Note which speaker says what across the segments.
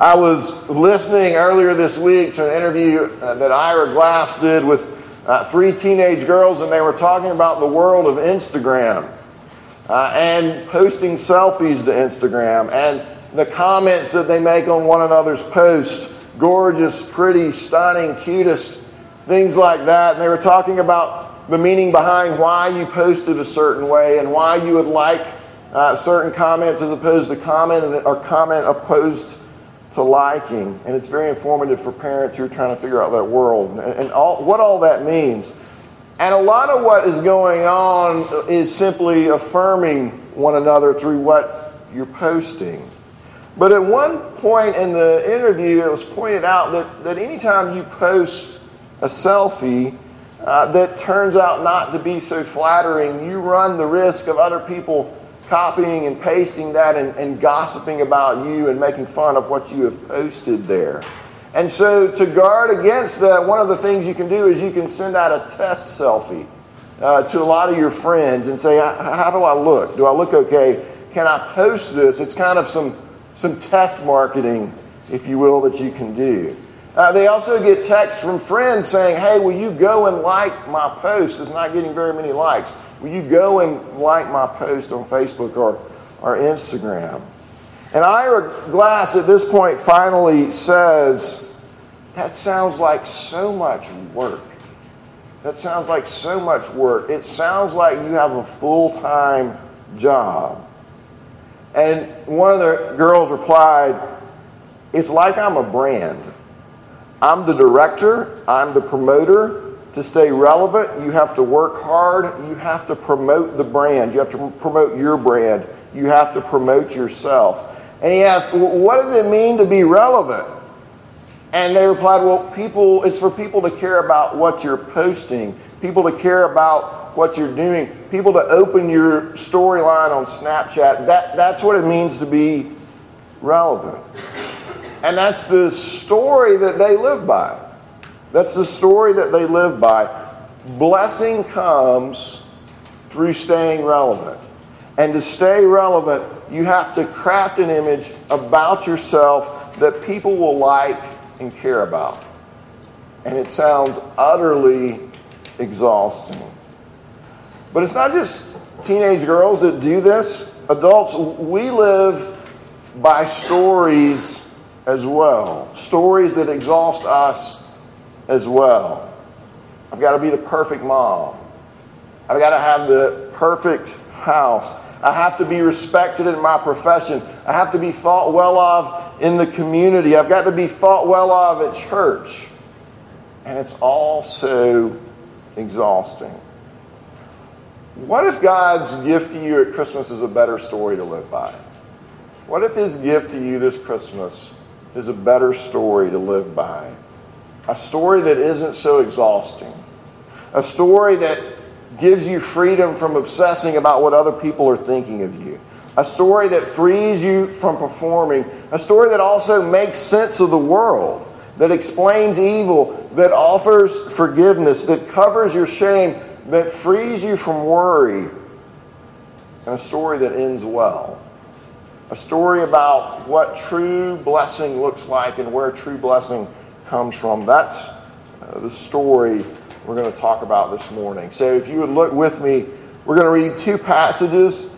Speaker 1: I was listening earlier this week to an interview uh, that Ira Glass did with uh, three teenage girls, and they were talking about the world of Instagram uh, and posting selfies to Instagram and the comments that they make on one another's posts gorgeous, pretty, stunning, cutest, things like that. And they were talking about the meaning behind why you posted a certain way and why you would like uh, certain comments as opposed to comment or comment opposed to liking. And it's very informative for parents who are trying to figure out that world and, and all, what all that means. And a lot of what is going on is simply affirming one another through what you're posting. But at one point in the interview, it was pointed out that, that anytime you post a selfie uh, that turns out not to be so flattering, you run the risk of other people copying and pasting that and, and gossiping about you and making fun of what you have posted there. And so, to guard against that, one of the things you can do is you can send out a test selfie uh, to a lot of your friends and say, How do I look? Do I look okay? Can I post this? It's kind of some, some test marketing, if you will, that you can do. Uh, they also get texts from friends saying, Hey, will you go and like my post? It's not getting very many likes. Will you go and like my post on Facebook or, or Instagram? And Ira Glass at this point finally says, That sounds like so much work. That sounds like so much work. It sounds like you have a full time job. And one of the girls replied, It's like I'm a brand. I'm the director, I'm the promoter. To stay relevant, you have to work hard, you have to promote the brand, you have to promote your brand, you have to promote yourself. And he asked, What does it mean to be relevant? And they replied, Well, people, it's for people to care about what you're posting, people to care about what you're doing, people to open your storyline on Snapchat. That, that's what it means to be relevant. And that's the story that they live by. That's the story that they live by. Blessing comes through staying relevant. And to stay relevant, you have to craft an image about yourself that people will like and care about. And it sounds utterly exhausting. But it's not just teenage girls that do this. Adults, we live by stories as well. Stories that exhaust us as well. I've got to be the perfect mom. I've got to have the perfect house. I have to be respected in my profession. I have to be thought well of in the community. I've got to be thought well of at church. And it's all so exhausting. What if God's gift to you at Christmas is a better story to live by? What if His gift to you this Christmas is a better story to live by? A story that isn't so exhausting. A story that gives you freedom from obsessing about what other people are thinking of you. A story that frees you from performing. A story that also makes sense of the world, that explains evil, that offers forgiveness, that covers your shame, that frees you from worry. And a story that ends well. A story about what true blessing looks like and where true blessing comes from. That's uh, the story we're going to talk about this morning. So if you would look with me, we're going to read two passages,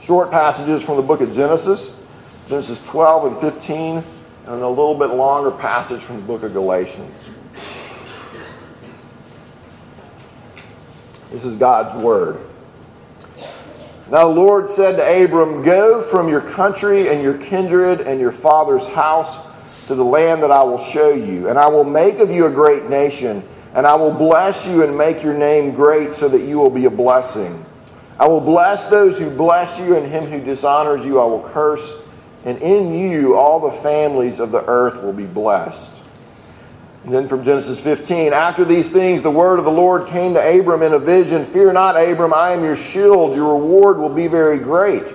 Speaker 1: short passages from the book of Genesis, Genesis 12 and 15, and a little bit longer passage from the book of Galatians. This is God's word. Now the Lord said to Abram, Go from your country and your kindred and your father's house to the land that I will show you, and I will make of you a great nation and I will bless you and make your name great so that you will be a blessing. I will bless those who bless you, and him who dishonors you I will curse. And in you all the families of the earth will be blessed. And then from Genesis 15, after these things, the word of the Lord came to Abram in a vision Fear not, Abram, I am your shield. Your reward will be very great.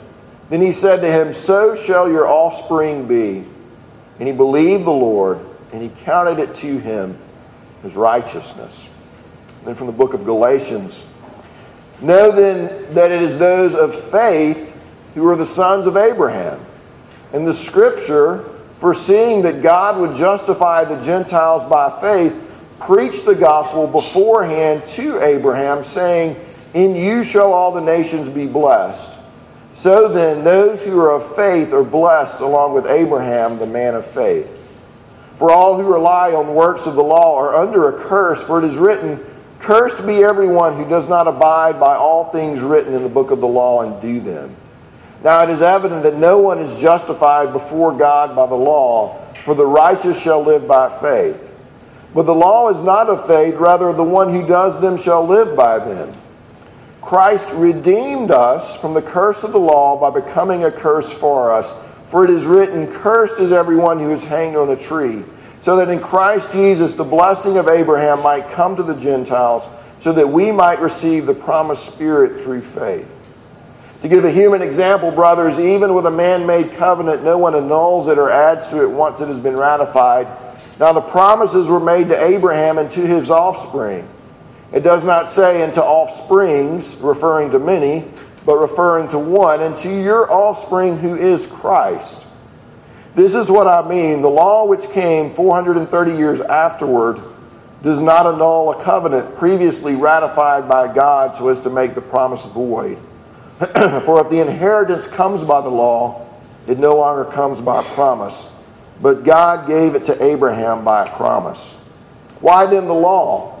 Speaker 1: Then he said to him, So shall your offspring be. And he believed the Lord, and he counted it to him as righteousness. Then from the book of Galatians Know then that it is those of faith who are the sons of Abraham. And the scripture, foreseeing that God would justify the Gentiles by faith, preached the gospel beforehand to Abraham, saying, In you shall all the nations be blessed. So then, those who are of faith are blessed along with Abraham, the man of faith. For all who rely on works of the law are under a curse, for it is written, Cursed be everyone who does not abide by all things written in the book of the law and do them. Now it is evident that no one is justified before God by the law, for the righteous shall live by faith. But the law is not of faith, rather, the one who does them shall live by them. Christ redeemed us from the curse of the law by becoming a curse for us. For it is written, Cursed is everyone who is hanged on a tree so that in Christ Jesus the blessing of Abraham might come to the Gentiles, so that we might receive the promised Spirit through faith. To give a human example, brothers, even with a man made covenant, no one annuls it or adds to it once it has been ratified. Now, the promises were made to Abraham and to his offspring. It does not say into offsprings, referring to many, but referring to one, and to your offspring who is Christ. This is what I mean. The law which came 430 years afterward does not annul a covenant previously ratified by God so as to make the promise void. For if the inheritance comes by the law, it no longer comes by promise. But God gave it to Abraham by a promise. Why then the law?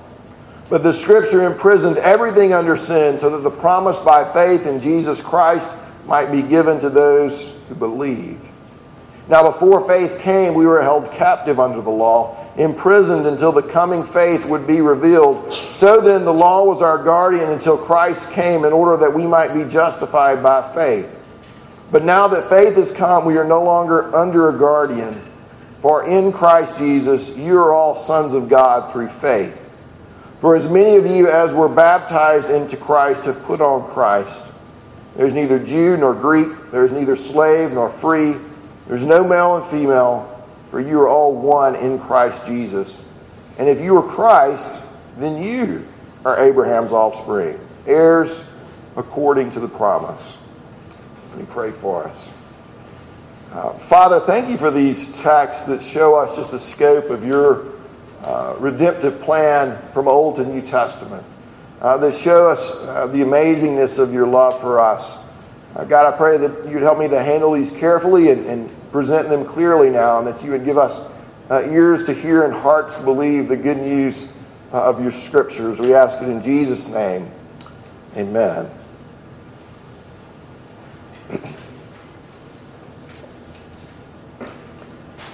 Speaker 1: But the Scripture imprisoned everything under sin so that the promise by faith in Jesus Christ might be given to those who believe. Now, before faith came, we were held captive under the law, imprisoned until the coming faith would be revealed. So then, the law was our guardian until Christ came in order that we might be justified by faith. But now that faith has come, we are no longer under a guardian. For in Christ Jesus, you are all sons of God through faith. For as many of you as were baptized into Christ have put on Christ. There's neither Jew nor Greek, there's neither slave nor free there's no male and female, for you are all one in Christ Jesus. And if you are Christ, then you are Abraham's offspring, heirs according to the promise. Let me pray for us. Uh, Father, thank you for these texts that show us just the scope of your uh, redemptive plan from Old to New Testament. Uh, that show us uh, the amazingness of your love for us. Uh, God, I pray that you'd help me to handle these carefully and, and present them clearly now, and that you would give us uh, ears to hear and hearts to believe the good news of your scriptures. We ask it in Jesus' name. Amen.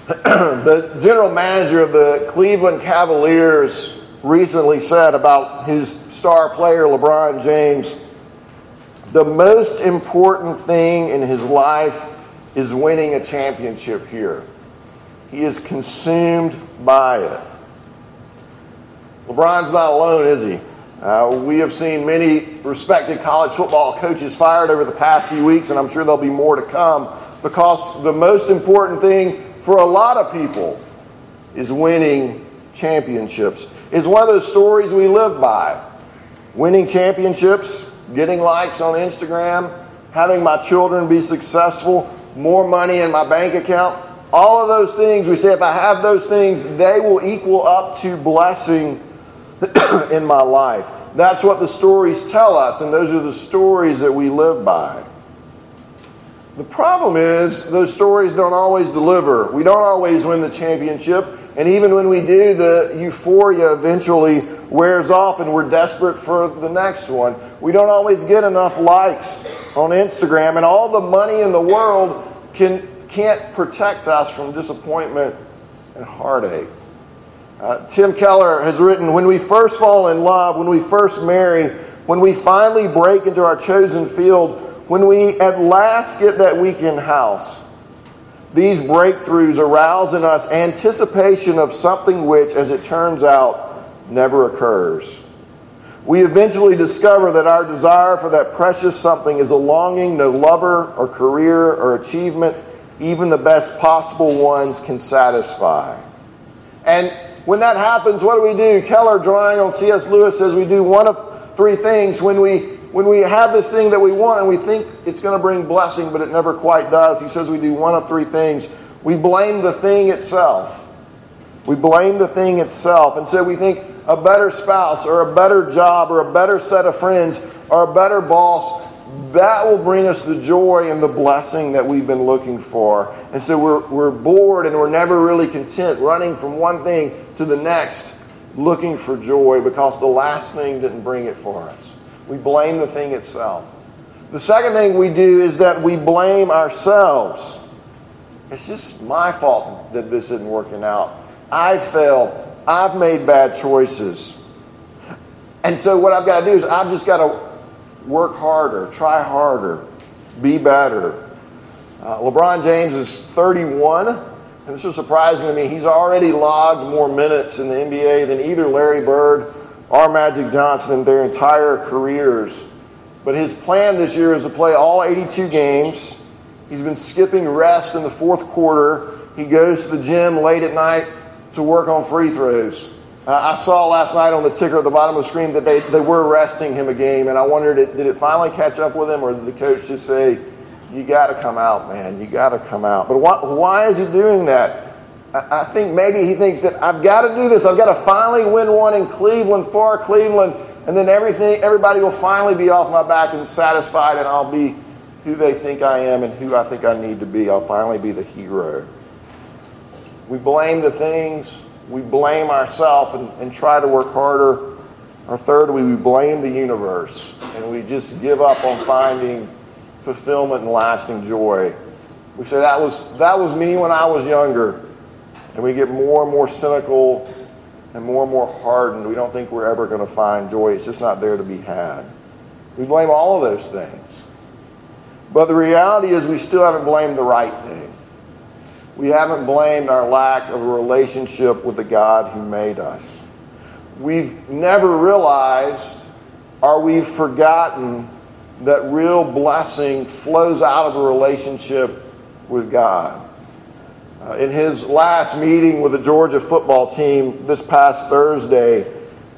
Speaker 1: the general manager of the Cleveland Cavaliers recently said about his star player, LeBron James, the most important thing in his life is winning a championship here. He is consumed by it. LeBron's not alone, is he? Uh, we have seen many respected college football coaches fired over the past few weeks, and I'm sure there'll be more to come because the most important thing for a lot of people is winning championships. It's one of those stories we live by. Winning championships, getting likes on Instagram, having my children be successful, more money in my bank account. All of those things, we say, if I have those things, they will equal up to blessing in my life. That's what the stories tell us, and those are the stories that we live by. The problem is, those stories don't always deliver. We don't always win the championship, and even when we do, the euphoria eventually wears off and we're desperate for the next one. We don't always get enough likes on Instagram, and all the money in the world can, can't protect us from disappointment and heartache. Uh, Tim Keller has written When we first fall in love, when we first marry, when we finally break into our chosen field, when we at last get that weekend house, these breakthroughs arouse in us anticipation of something which, as it turns out, never occurs. We eventually discover that our desire for that precious something is a longing no lover or career or achievement, even the best possible ones, can satisfy. And when that happens, what do we do? Keller, drawing on C.S. Lewis, says we do one of three things. When we when we have this thing that we want and we think it's going to bring blessing, but it never quite does, he says we do one of three things. We blame the thing itself. We blame the thing itself. And so we think a better spouse or a better job or a better set of friends or a better boss, that will bring us the joy and the blessing that we've been looking for. And so we're, we're bored and we're never really content, running from one thing to the next, looking for joy because the last thing didn't bring it for us. We blame the thing itself. The second thing we do is that we blame ourselves. It's just my fault that this isn't working out. I failed. I've made bad choices. And so, what I've got to do is, I've just got to work harder, try harder, be better. Uh, LeBron James is 31, and this is surprising to me. He's already logged more minutes in the NBA than either Larry Bird or Magic Johnson their entire careers. But his plan this year is to play all 82 games. He's been skipping rest in the fourth quarter. He goes to the gym late at night to work on free throws. Uh, I saw last night on the ticker at the bottom of the screen that they, they were resting him a game, and I wondered did it finally catch up with him, or did the coach just say, You got to come out, man, you got to come out? But why, why is he doing that? I think maybe he thinks that I've got to do this. I've got to finally win one in Cleveland for Cleveland, and then everything, everybody will finally be off my back and satisfied, and I'll be who they think I am and who I think I need to be. I'll finally be the hero. We blame the things, we blame ourselves, and, and try to work harder. Or third, we blame the universe, and we just give up on finding fulfillment and lasting joy. We say that was that was me when I was younger. And we get more and more cynical and more and more hardened. We don't think we're ever going to find joy. It's just not there to be had. We blame all of those things. But the reality is, we still haven't blamed the right thing. We haven't blamed our lack of a relationship with the God who made us. We've never realized or we've forgotten that real blessing flows out of a relationship with God. Uh, in his last meeting with the Georgia football team this past Thursday,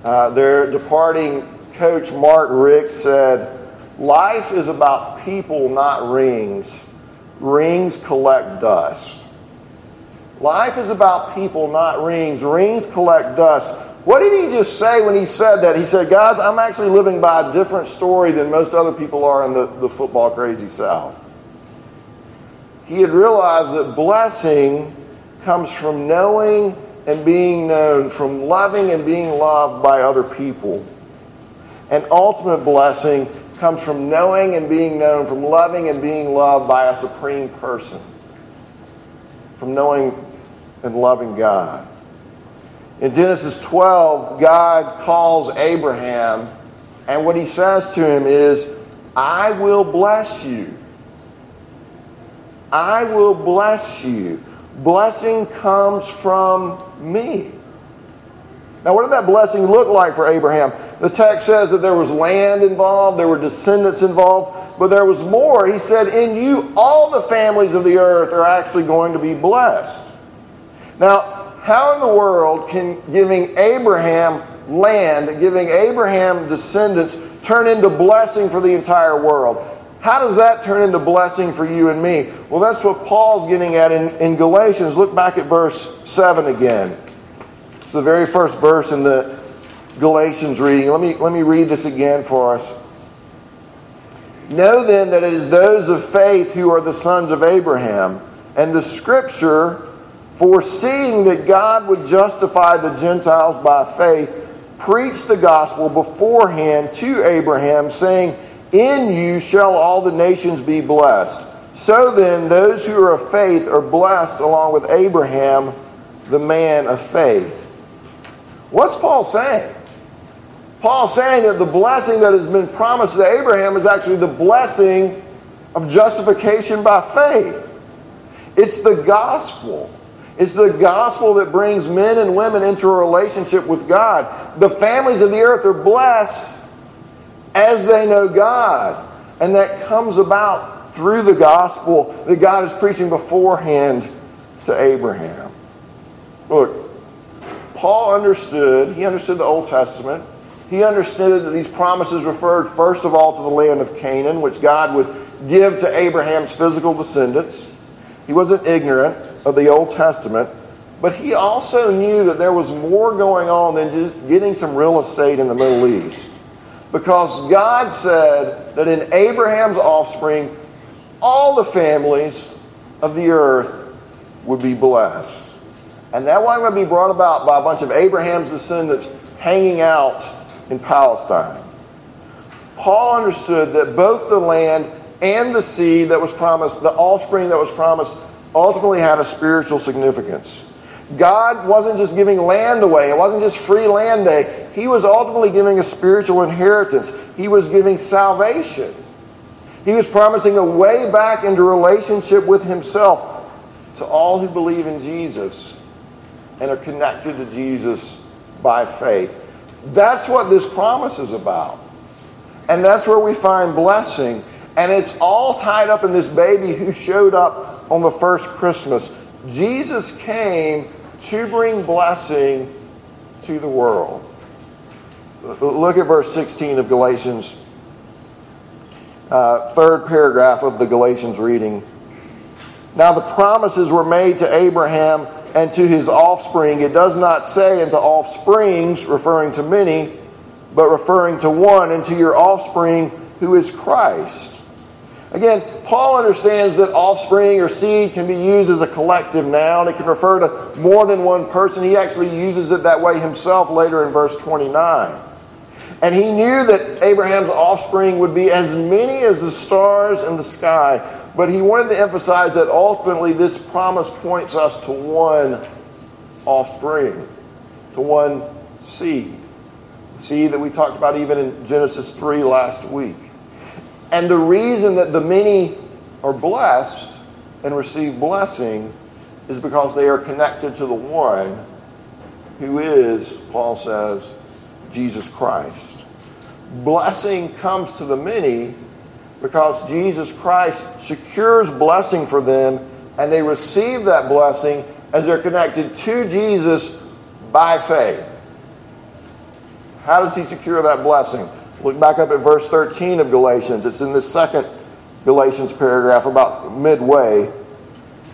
Speaker 1: uh, their departing coach, Mark Richt, said, Life is about people, not rings. Rings collect dust. Life is about people, not rings. Rings collect dust. What did he just say when he said that? He said, Guys, I'm actually living by a different story than most other people are in the, the football crazy South he had realized that blessing comes from knowing and being known, from loving and being loved by other people. And ultimate blessing comes from knowing and being known, from loving and being loved by a supreme person, from knowing and loving God. In Genesis 12, God calls Abraham, and what he says to him is, I will bless you. I will bless you. Blessing comes from me. Now, what did that blessing look like for Abraham? The text says that there was land involved, there were descendants involved, but there was more. He said, In you, all the families of the earth are actually going to be blessed. Now, how in the world can giving Abraham land, giving Abraham descendants, turn into blessing for the entire world? How does that turn into blessing for you and me? Well, that's what Paul's getting at in, in Galatians. Look back at verse 7 again. It's the very first verse in the Galatians reading. Let me, let me read this again for us. Know then that it is those of faith who are the sons of Abraham. And the scripture, foreseeing that God would justify the Gentiles by faith, preached the gospel beforehand to Abraham, saying, In you shall all the nations be blessed. So then, those who are of faith are blessed along with Abraham, the man of faith. What's Paul saying? Paul's saying that the blessing that has been promised to Abraham is actually the blessing of justification by faith. It's the gospel. It's the gospel that brings men and women into a relationship with God. The families of the earth are blessed as they know God. And that comes about through the gospel that God is preaching beforehand to Abraham. Look, Paul understood, he understood the Old Testament. He understood that these promises referred, first of all, to the land of Canaan, which God would give to Abraham's physical descendants. He wasn't ignorant of the Old Testament, but he also knew that there was more going on than just getting some real estate in the Middle East. Because God said that in Abraham's offspring, all the families of the earth would be blessed. And that wasn't going to be brought about by a bunch of Abraham's descendants hanging out in Palestine. Paul understood that both the land and the seed that was promised, the offspring that was promised, ultimately had a spiritual significance. God wasn't just giving land away, it wasn't just free land day. He was ultimately giving a spiritual inheritance, He was giving salvation. He was promising a way back into relationship with Himself to all who believe in Jesus and are connected to Jesus by faith. That's what this promise is about. And that's where we find blessing. And it's all tied up in this baby who showed up on the first Christmas. Jesus came to bring blessing to the world. Look at verse 16 of Galatians, uh, third paragraph of the Galatians reading. Now the promises were made to Abraham and to his offspring. It does not say into offsprings, referring to many, but referring to one, and to your offspring who is Christ. Again, Paul understands that offspring or seed can be used as a collective noun. It can refer to more than one person. He actually uses it that way himself later in verse 29. And he knew that Abraham's offspring would be as many as the stars in the sky. But he wanted to emphasize that ultimately this promise points us to one offspring, to one seed. The seed that we talked about even in Genesis 3 last week. And the reason that the many are blessed and receive blessing is because they are connected to the one who is, Paul says, Jesus Christ. Blessing comes to the many because Jesus Christ secures blessing for them and they receive that blessing as they're connected to Jesus by faith. How does he secure that blessing? Look back up at verse 13 of Galatians. It's in the second Galatians paragraph, about midway.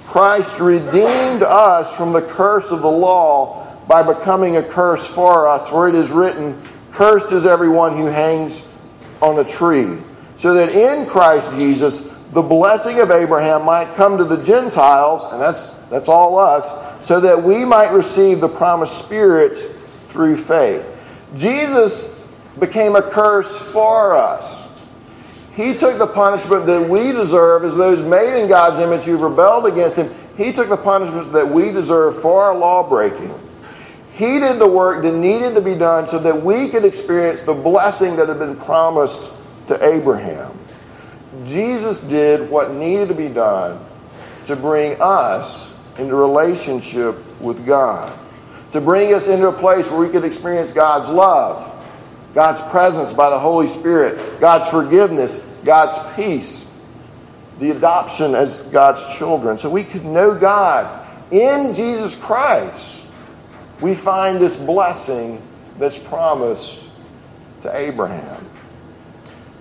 Speaker 1: Christ redeemed us from the curse of the law by becoming a curse for us, for it is written, Cursed is everyone who hangs on a tree. So that in Christ Jesus, the blessing of Abraham might come to the Gentiles, and that's, that's all us, so that we might receive the promised Spirit through faith. Jesus became a curse for us. He took the punishment that we deserve as those made in God's image who rebelled against Him. He took the punishment that we deserve for our law breaking. He did the work that needed to be done so that we could experience the blessing that had been promised to Abraham. Jesus did what needed to be done to bring us into relationship with God, to bring us into a place where we could experience God's love God's presence by the Holy Spirit, God's forgiveness, God's peace, the adoption as God's children. So we could know God in Jesus Christ. We find this blessing that's promised to Abraham.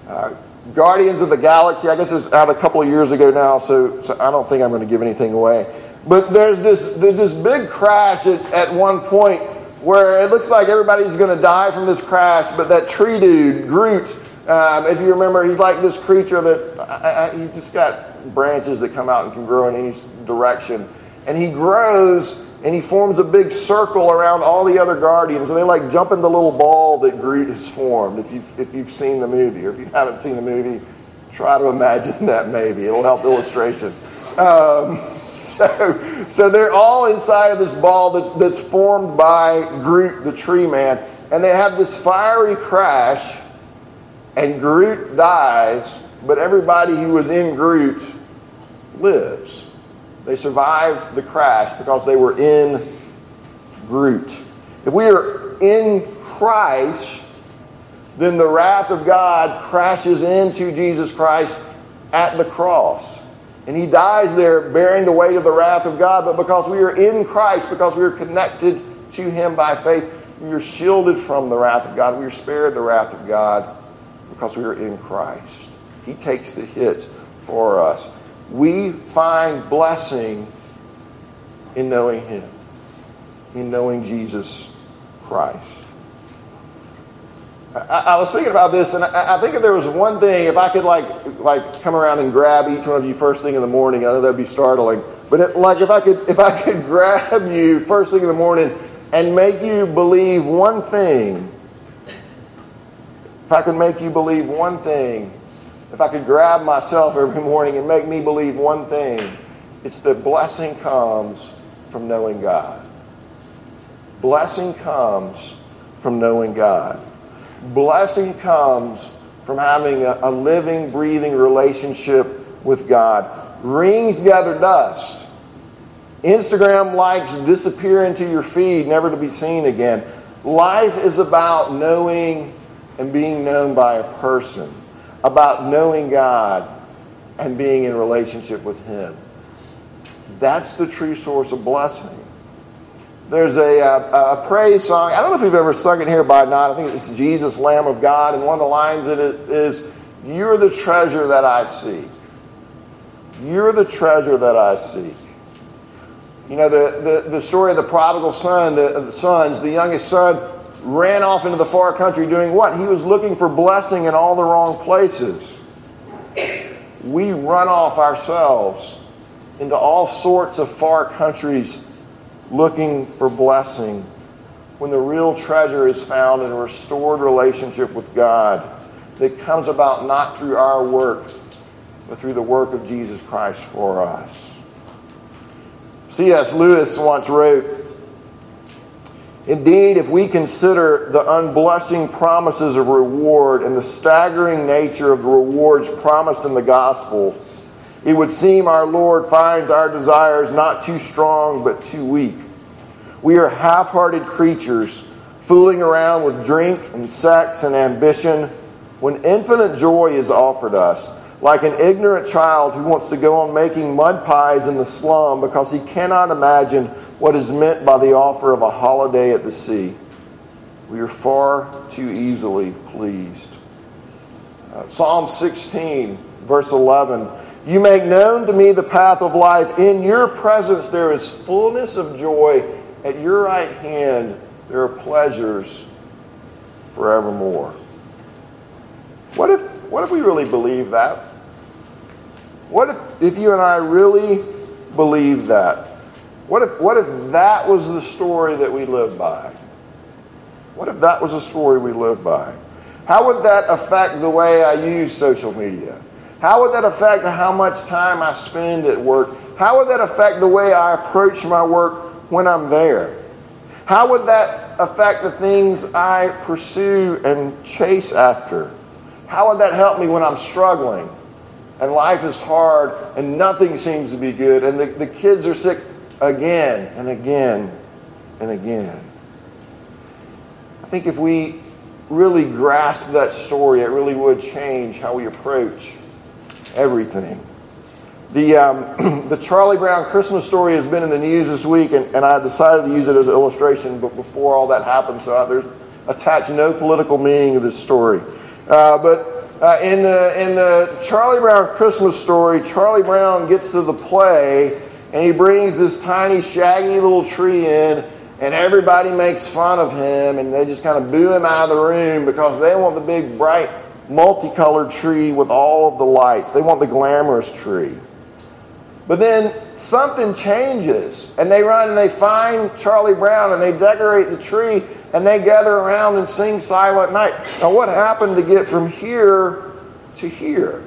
Speaker 1: Uh, Guardians of the Galaxy, I guess it was out a couple of years ago now, so, so I don't think I'm going to give anything away. But there's this, there's this big crash at, at one point where it looks like everybody's going to die from this crash, but that tree dude, Groot, um, if you remember, he's like this creature that I, he's just got branches that come out and can grow in any direction. And he grows and he forms a big circle around all the other guardians, and they like jump in the little ball that Groot has formed. If you've, if you've seen the movie, or if you haven't seen the movie, try to imagine that maybe. It'll help illustration. Um, so, so they're all inside of this ball that's, that's formed by Groot, the tree man, and they have this fiery crash, and Groot dies, but everybody who was in Groot lives. They survive the crash because they were in Groot. If we are in Christ, then the wrath of God crashes into Jesus Christ at the cross. And he dies there bearing the weight of the wrath of God. But because we are in Christ, because we are connected to him by faith, we are shielded from the wrath of God. We are spared the wrath of God because we are in Christ. He takes the hit for us we find blessing in knowing Him, in knowing Jesus Christ. I, I was thinking about this, and I, I, think if there was one thing, if I could like like come around and grab each one of you first thing in the morning, I know that'd be startling. But it, like if I could if I could grab you first thing in the morning and make you believe one thing, if I could make you believe one thing if I could grab myself every morning and make me believe one thing, it's that blessing comes from knowing God. Blessing comes from knowing God. Blessing comes from having a, a living, breathing relationship with God. Rings gather dust. Instagram likes disappear into your feed, never to be seen again. Life is about knowing and being known by a person about knowing God and being in relationship with Him. That's the true source of blessing. There's a, uh, a, a, praise song. I don't know if you've ever sung it here by not. I think it's Jesus, Lamb of God. And one of the lines in it is, You're the treasure that I seek. You're the treasure that I seek. You know, the, the, the story of the prodigal son, the, the sons, the youngest son ran off into the far country doing what? He was looking for blessing in all the wrong places. We run off ourselves into all sorts of far countries looking for blessing when the real treasure is found in a restored relationship with God that comes about not through our work, but through the work of Jesus Christ for us. C.S. Lewis once wrote, Indeed, if we consider the unblushing promises of reward and the staggering nature of the rewards promised in the gospel, it would seem our Lord finds our desires not too strong but too weak. We are half hearted creatures fooling around with drink and sex and ambition when infinite joy is offered us, like an ignorant child who wants to go on making mud pies in the slum because he cannot imagine what is meant by the offer of a holiday at the sea. We are far too easily pleased. Uh, Psalm 16, verse 11. You make known to me the path of life. In your presence there is fullness of joy. At your right hand there are pleasures forevermore. What if, what if we really believe that? What if, if you and I really believe that? What if, what if that was the story that we lived by? What if that was the story we lived by? How would that affect the way I use social media? How would that affect how much time I spend at work? How would that affect the way I approach my work when I'm there? How would that affect the things I pursue and chase after? How would that help me when I'm struggling and life is hard and nothing seems to be good and the, the kids are sick? again and again and again. I think if we really grasp that story, it really would change how we approach everything. The, um, the Charlie Brown Christmas story has been in the news this week, and, and I decided to use it as an illustration but before all that happened, so I, there's attached no political meaning to this story. Uh, but uh, in, the, in the Charlie Brown Christmas story, Charlie Brown gets to the play and he brings this tiny, shaggy little tree in, and everybody makes fun of him, and they just kind of boo him out of the room because they want the big, bright, multicolored tree with all of the lights. They want the glamorous tree. But then something changes, and they run and they find Charlie Brown and they decorate the tree and they gather around and sing Silent Night. Now, what happened to get from here to here?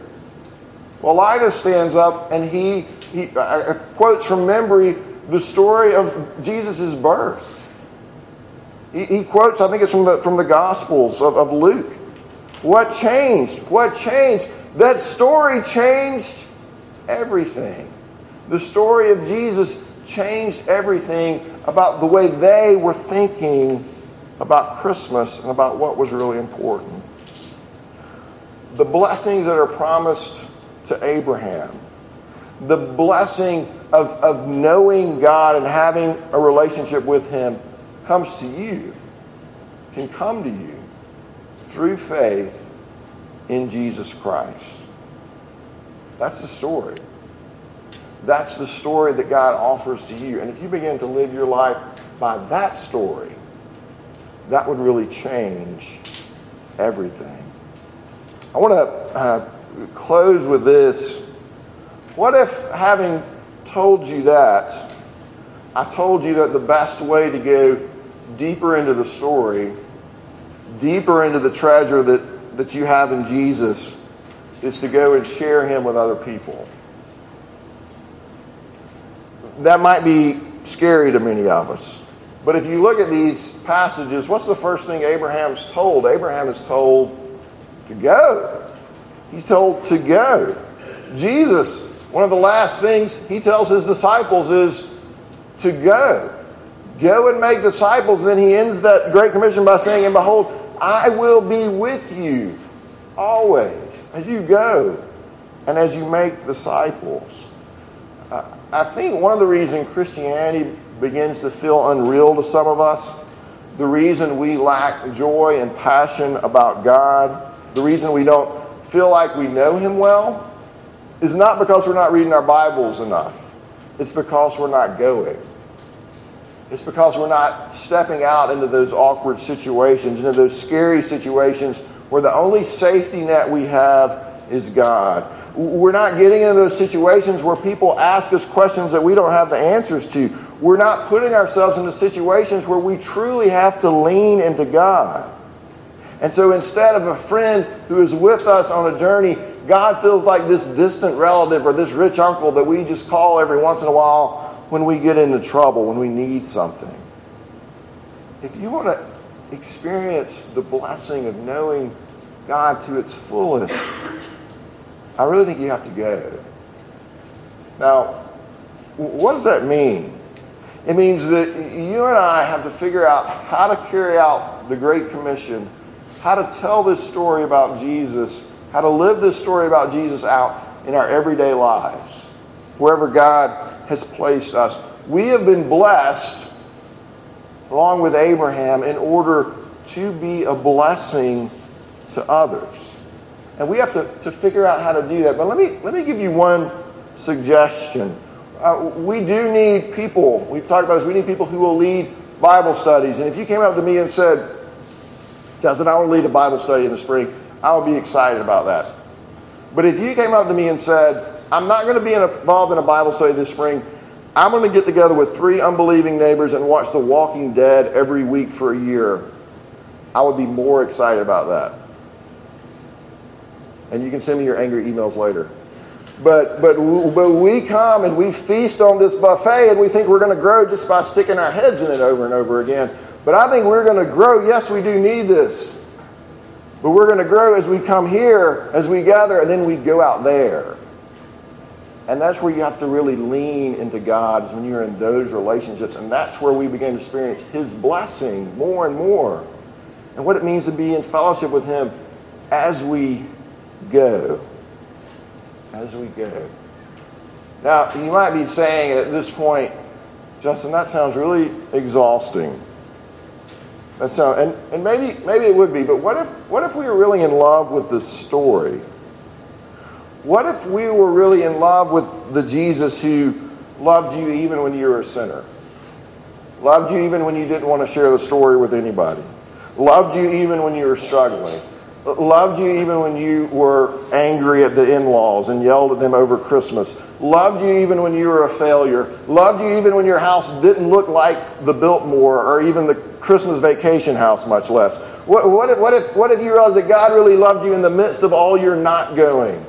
Speaker 1: Well, Elijah stands up and he, he quotes from memory the story of Jesus' birth. He, he, quotes, I think it's from the, from the Gospels of, of Luke. What changed? What changed? That story changed everything. The story of Jesus changed everything about the way they were thinking about Christmas and about what was really important. The blessings that are promised to Abraham, the blessing of, of knowing God and having a relationship with Him comes to you, can come to you through faith in Jesus Christ. That's the story. That's the story that God offers to you. And if you begin to live your life by that story, that would really change everything. I want to uh, close with this. What if, having told you that, I told you that the best way to go deeper into the story, deeper into the treasure that, that you have in Jesus, is to go and share him with other people? That might be scary to many of us. But if you look at these passages, what's the first thing Abraham's told? Abraham is told to go. He's told to go. Jesus, one of the last things he tells his disciples is to go. Go and make disciples. Then he ends that Great Commission by saying, And behold, I will be with you always as you go and as you make disciples. I think one of the reasons Christianity begins to feel unreal to some of us, the reason we lack joy and passion about God, the reason we don't feel like we know Him well, is not because we're not reading our Bibles enough. It's because we're not going. It's because we're not stepping out into those awkward situations, into those scary situations where the only safety net we have is God. We're not getting into those situations where people ask us questions that we don't have the answers to. We're not putting ourselves into situations where we truly have to lean into God. And so instead of a friend who is with us on a journey, God feels like this distant relative or this rich uncle that we just call every once in a while when we get into trouble, when we need something. If you want to experience the blessing of knowing God to its fullest, I really think you have to go. Now, what does that mean? It means that you and I have to figure out how to carry out the Great Commission, how to tell this story about Jesus, how to live this story about Jesus out in our everyday lives, wherever God has placed us. We have been blessed, along with Abraham, in order to be a blessing to others. And we have to, to figure out how to do that. But let me, let me give you one suggestion. Uh, we do need people, we've talked about this, we need people who will lead Bible studies. And if you came up to me and said, Justin, I want to lead a Bible study in the spring, I would be excited about that. But if you came up to me and said, I'm not going to be involved in a Bible study this spring. I'm going to get together with three unbelieving neighbors and watch The Walking Dead every week for a year. I would be more excited about that. And you can send me your angry emails later. But, but, but we come and we feast on this buffet and we think we're going to grow just by sticking our heads in it over and over again. But I think we're going to grow. Yes, we do need this. But we're going to grow as we come here, as we gather, and then we go out there. And that's where you have to really lean into God when you're in those relationships. And that's where we begin to experience His blessing more and more. And what it means to be in fellowship with Him as we go. As we go. Now, you might be saying at this point, Justin, that sounds really exhausting. That sound, and, and maybe, maybe it would be, but what if, what if we were really in love with this story? What if we were really in love with the Jesus who loved you even when you were a sinner? Loved you even when you didn't want to share the story with anybody? Loved you even when you were struggling? loved you even when you were angry at the in laws and yelled at them over Christmas, loved you even when you were a failure, loved you even when your house didn't look like the Biltmore or even the Christmas vacation house, much less. What, what, if, what, if, what if you realized that God really loved you in the midst of all your not going?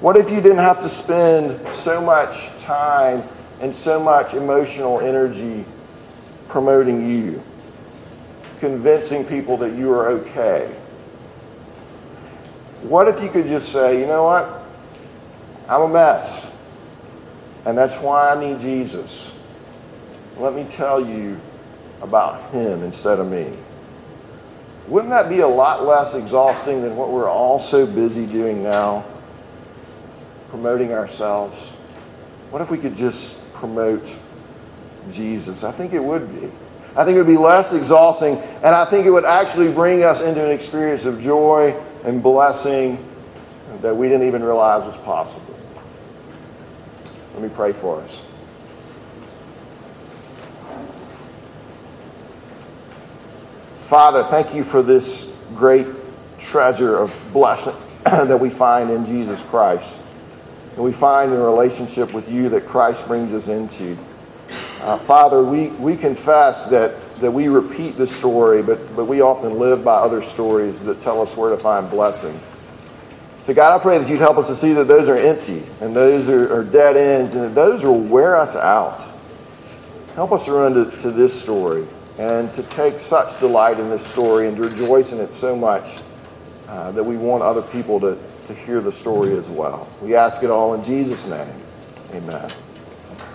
Speaker 1: What if you didn't have to spend so much time and so much emotional energy promoting you, convincing people that you are okay? What if you could just say, you know what? I'm a mess. And that's why I need Jesus. Let me tell you about him instead of me. Wouldn't that be a lot less exhausting than what we're all so busy doing now? Promoting ourselves. What if we could just promote Jesus? I think it would be. I think it would be less exhausting, and I think it would actually bring us into an experience of joy and blessing that we didn't even realize was possible. Let me pray for us. Father, thank you for this great treasure of blessing that we find in Jesus Christ. And we find in relationship with you that Christ brings us into. Uh, Father, we, we confess that, that we repeat the story, but, but we often live by other stories that tell us where to find blessing. So, God, I pray that you'd help us to see that those are empty and those are, are dead ends and that those will wear us out. Help us to run to, to this story and to take such delight in this story and to rejoice in it so much uh, that we want other people to, to hear the story as well. We ask it all in Jesus' name. Amen.